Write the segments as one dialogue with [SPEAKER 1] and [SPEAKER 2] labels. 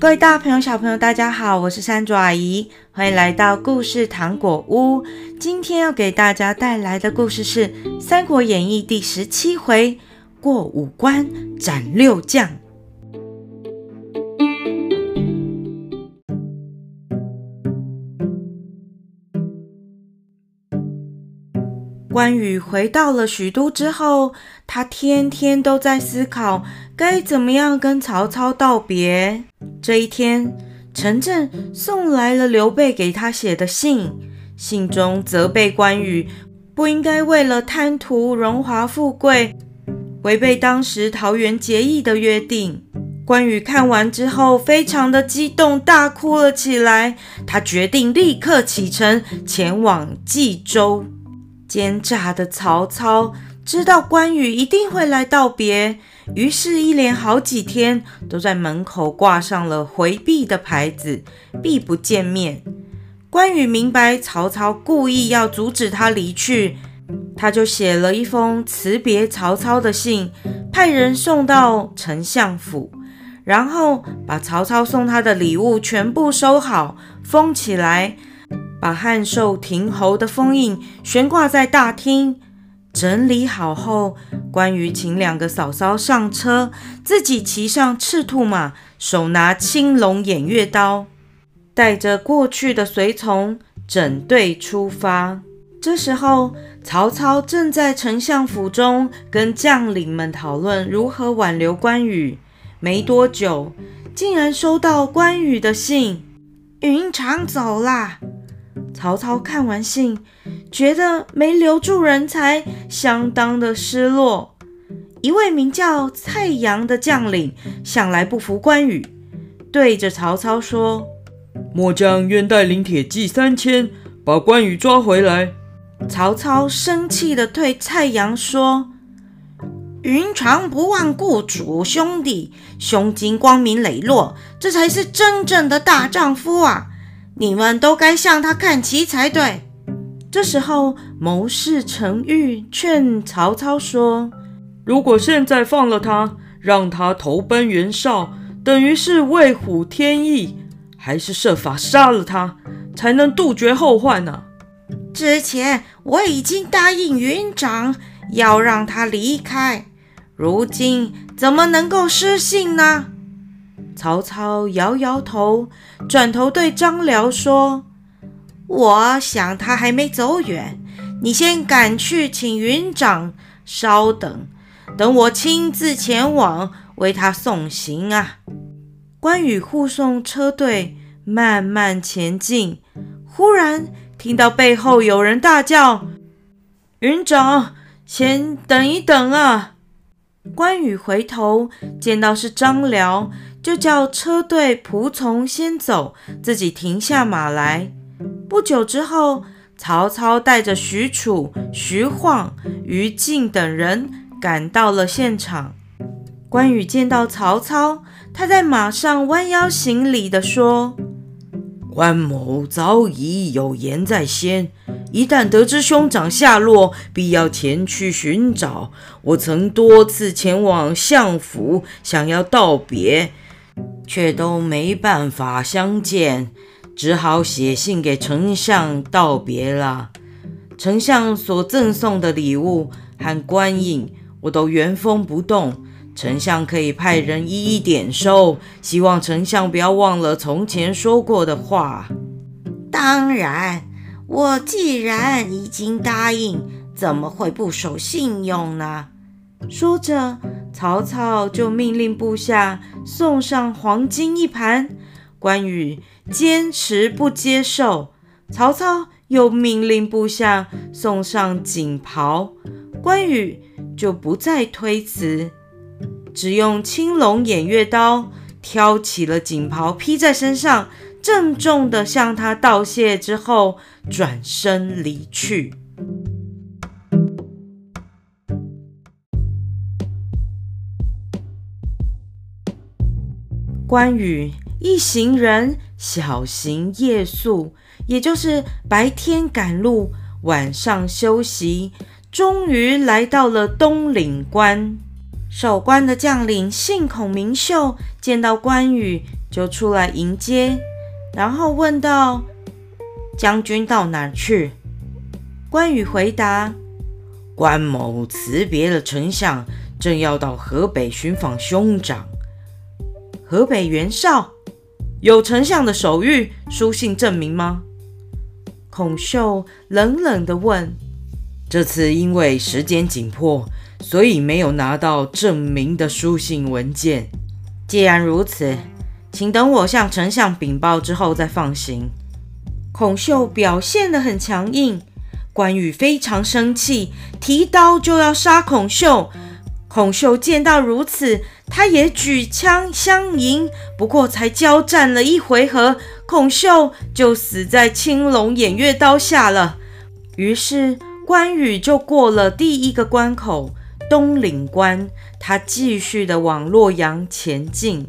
[SPEAKER 1] 各位大朋友、小朋友，大家好，我是山竹阿姨，欢迎来到故事糖果屋。今天要给大家带来的故事是《三国演义》第十七回：过五关斩六将。关羽回到了许都之后，他天天都在思考该怎么样跟曹操道别。这一天，陈震送来了刘备给他写的信，信中责备关羽不应该为了贪图荣华富贵，违背当时桃园结义的约定。关羽看完之后，非常的激动，大哭了起来。他决定立刻启程前往冀州。奸诈的曹操知道关羽一定会来道别。于是，一连好几天都在门口挂上了回避的牌子，避不见面。关羽明白曹操故意要阻止他离去，他就写了一封辞别曹操的信，派人送到丞相府，然后把曹操送他的礼物全部收好，封起来，把汉寿亭侯的封印悬挂在大厅。整理好后，关羽请两个嫂嫂上车，自己骑上赤兔马，手拿青龙偃月刀，带着过去的随从整队出发。这时候，曹操正在丞相府中跟将领们讨论如何挽留关羽。没多久，竟然收到关羽的信：“云长走了。”曹操看完信，觉得没留住人才，相当的失落。一位名叫蔡阳的将领向来不服关羽，对着曹操说：“
[SPEAKER 2] 末将愿带领铁骑三千，把关羽抓回来。”
[SPEAKER 1] 曹操生气的对蔡阳说：“云长不忘故主兄弟，胸襟光明磊落，这才是真正的大丈夫啊！”你们都该向他看齐才对。这时候，谋士程昱劝曹操说：“
[SPEAKER 2] 如果现在放了他，让他投奔袁绍，等于是为虎添翼；还是设法杀了他，才能杜绝后患呢？”
[SPEAKER 3] 之前我已经答应云长要让他离开，如今怎么能够失信呢？
[SPEAKER 1] 曹操摇摇头，转头对张辽说：“
[SPEAKER 3] 我想他还没走远，你先赶去请云长稍等，等我亲自前往为他送行啊。”
[SPEAKER 1] 关羽护送车队慢慢前进，忽然听到背后有人大叫：“云长，先等一等啊！”关羽回头见到是张辽。就叫车队仆从先走，自己停下马来。不久之后，曹操带着许褚、徐晃、于禁等人赶到了现场。关羽见到曹操，他在马上弯腰行礼地说：“
[SPEAKER 4] 关某早已有言在先，一旦得知兄长下落，必要前去寻找。我曾多次前往相府，想要道别。”却都没办法相见，只好写信给丞相道别了。丞相所赠送的礼物和官印，我都原封不动。丞相可以派人一一点收，希望丞相不要忘了从前说过的话。
[SPEAKER 3] 当然，我既然已经答应，怎么会不守信用呢？
[SPEAKER 1] 说着。曹操就命令部下送上黄金一盘，关羽坚持不接受。曹操又命令部下送上锦袍，关羽就不再推辞，只用青龙偃月刀挑起了锦袍披在身上，郑重地向他道谢之后，转身离去。关羽一行人小行夜宿，也就是白天赶路，晚上休息，终于来到了东岭关。守关的将领姓孔名秀见到关羽，就出来迎接，然后问道：“将军到哪儿去？”关羽回答：“
[SPEAKER 4] 关某辞别了丞相，正要到河北寻访兄长。”
[SPEAKER 1] 河北袁绍有丞相的手谕、书信证明吗？孔秀冷冷地问：“
[SPEAKER 4] 这次因为时间紧迫，所以没有拿到证明的书信文件。
[SPEAKER 1] 既然如此，请等我向丞相禀报之后再放行。”孔秀表现得很强硬。关羽非常生气，提刀就要杀孔秀。孔秀见到如此，他也举枪相迎。不过才交战了一回合，孔秀就死在青龙偃月刀下了。于是关羽就过了第一个关口东岭关，他继续的往洛阳前进。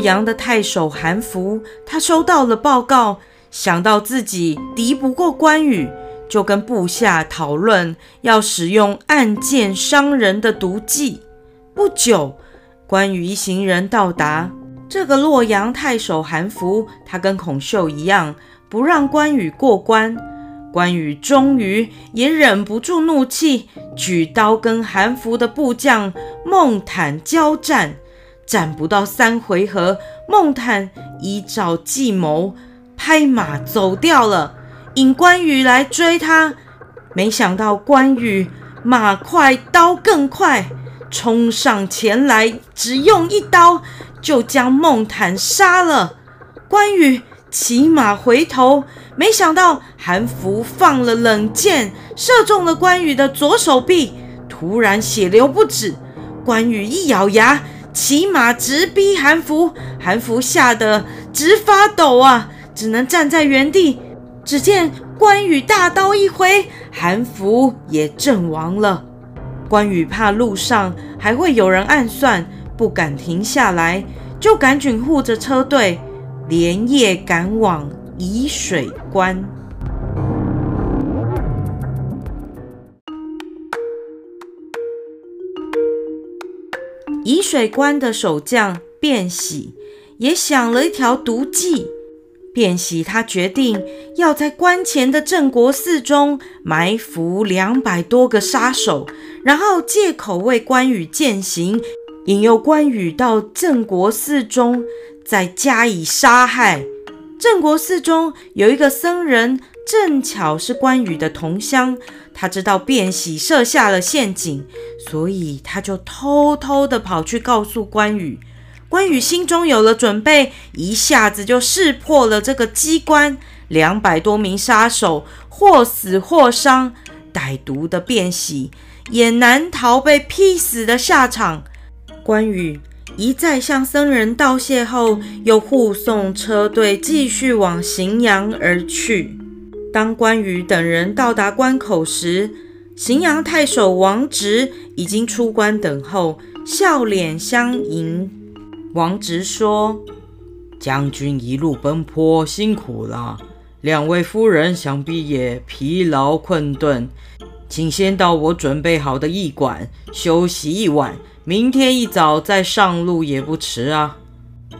[SPEAKER 1] 阳的太守韩福，他收到了报告，想到自己敌不过关羽，就跟部下讨论要使用暗箭伤人的毒计。不久，关羽一行人到达。这个洛阳太守韩福，他跟孔秀一样，不让关羽过关。关羽终于也忍不住怒气，举刀跟韩福的部将孟坦交战。战不到三回合，孟坦依照计谋拍马走掉了，引关羽来追他。没想到关羽马快刀更快，冲上前来，只用一刀就将孟坦杀了。关羽骑马回头，没想到韩福放了冷箭，射中了关羽的左手臂，突然血流不止。关羽一咬牙。骑马直逼韩福，韩福吓得直发抖啊，只能站在原地。只见关羽大刀一挥，韩福也阵亡了。关羽怕路上还会有人暗算，不敢停下来，就赶紧护着车队，连夜赶往沂水关。沂水关的守将卞喜也想了一条毒计。卞喜他决定要在关前的镇国寺中埋伏两百多个杀手，然后借口为关羽饯行，引诱关羽到镇国寺中再加以杀害。镇国寺中有一个僧人，正巧是关羽的同乡。他知道卞喜设下了陷阱，所以他就偷偷的跑去告诉关羽。关羽心中有了准备，一下子就识破了这个机关。两百多名杀手或死或伤，歹毒的卞喜也难逃被劈死的下场。关羽一再向僧人道谢后，又护送车队继续往荥阳而去。当关羽等人到达关口时，荥阳太守王直已经出关等候，笑脸相迎。王直说：“将军一路奔波，辛苦了。两位夫人想必也疲劳困顿，请先到我准备好的驿馆休息一晚，明天一早再上路也不迟啊。”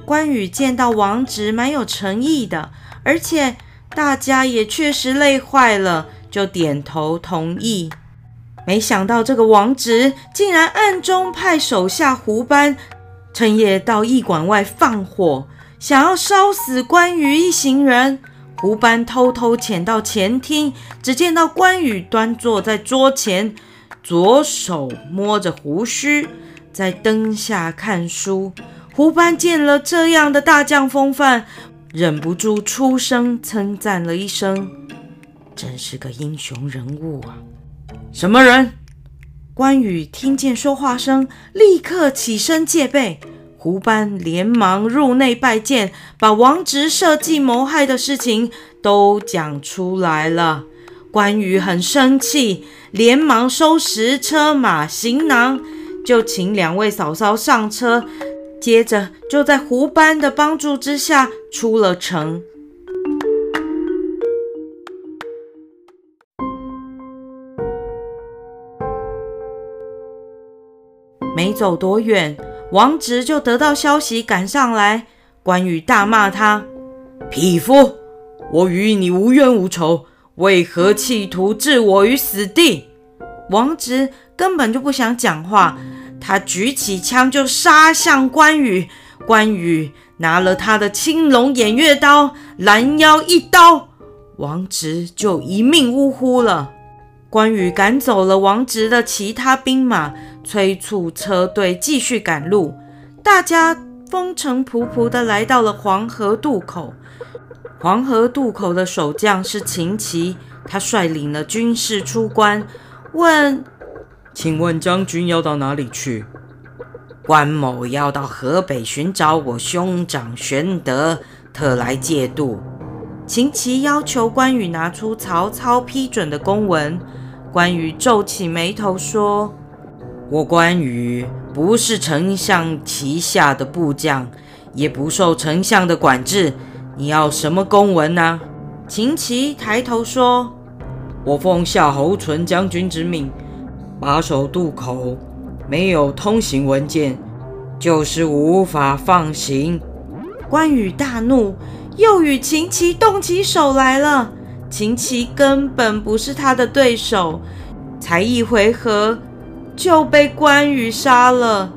[SPEAKER 1] 关羽见到王直蛮有诚意的，而且。大家也确实累坏了，就点头同意。没想到这个王直竟然暗中派手下胡班，趁夜到驿馆外放火，想要烧死关羽一行人。胡班偷偷潜到前厅，只见到关羽端坐在桌前，左手摸着胡须，在灯下看书。胡班见了这样的大将风范。忍不住出声称赞了一声：“真是个英雄人物啊！”什么人？关羽听见说话声，立刻起身戒备。胡班连忙入内拜见，把王直设计谋害的事情都讲出来了。关羽很生气，连忙收拾车马行囊，就请两位嫂嫂上车。接着就在胡班的帮助之下出了城。没走多远王直就得到消息赶上来关羽大骂他匹夫我与你无冤无仇为何企图置我于死地？王直根本就不想讲话他举起枪就杀向关羽。关羽拿了他的青龙偃月刀，拦腰一刀，王直就一命呜呼了。关羽赶走了王直的其他兵马，催促车队继续赶路。大家风尘仆仆地来到了黄河渡口。黄河渡口的守将是秦琪，他率领了军士出关。问，
[SPEAKER 2] 请问将军要到哪里去？
[SPEAKER 4] 关某要到河北寻找我兄长玄德，特来借渡。
[SPEAKER 1] 秦琪要求关羽拿出曹操批准的公文。关羽皱起眉头说：“
[SPEAKER 4] 我关羽不是丞相旗下的部将，也不受丞相的管制。你要什么公文呢、？”
[SPEAKER 1] 秦琪抬头说。
[SPEAKER 2] 我奉夏侯淳将军之命，把守渡口，没有通行文件，就是无法放行。
[SPEAKER 1] 关羽大怒，又与秦琪动起手来了。秦琪根本不是他的对手，才一回合就被关羽杀了。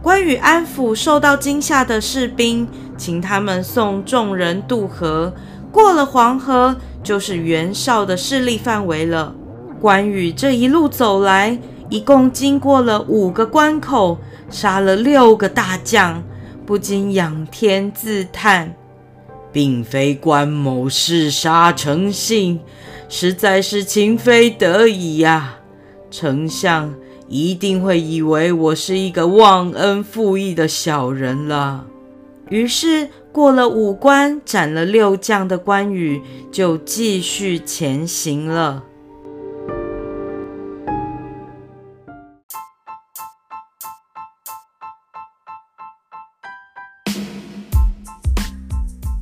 [SPEAKER 1] 关羽安抚受到惊吓的士兵，请他们送众人渡河。过了黄河，就是袁绍的势力范围了。关羽这一路走来，一共经过了五个关口，杀了六个大将，不禁仰天自叹：
[SPEAKER 4] 并非关某嗜杀成性，实在是情非得已呀、丞相一定会以为我是一个忘恩负义的小人了。
[SPEAKER 1] 于是。过了五关，斩了六将的关羽就继续前行了。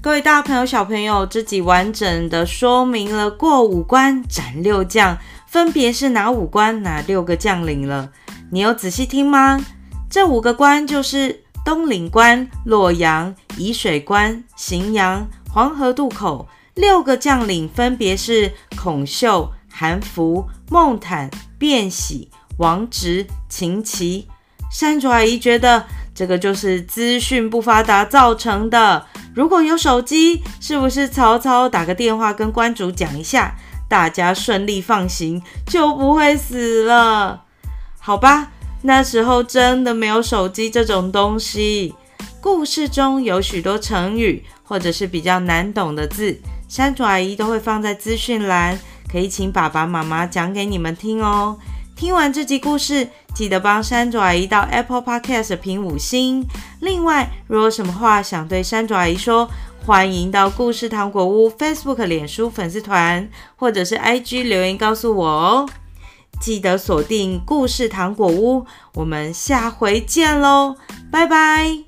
[SPEAKER 1] 各位大朋友、小朋友，这集完整的说明了过五关斩六将分别是哪五关、哪六个将领了。你有仔细听吗？这五个关就是。东岭关、洛阳、沂水关、荥阳、黄河渡口，六个将领分别是孔秀、韩福、孟坦、卞喜、王直、秦琪。山竹阿姨觉得这个就是资讯不发达造成的。如果有手机，是不是曹操打个电话跟关主讲一下，大家顺利放行，就不会死了？好吧。那时候真的没有手机这种东西。故事中有许多成语或者是比较难懂的字，山竹阿姨都会放在资讯栏，可以请爸爸妈妈讲给你们听哦。听完这集故事，记得帮山爪姨到 Apple Podcast 评五星。另外，如果有什么话想对山爪姨说，欢迎到故事糖果屋 Facebook、脸书粉丝团或者是 IG 留言告诉我哦。记得锁定故事糖果屋，我们下回见喽，拜拜。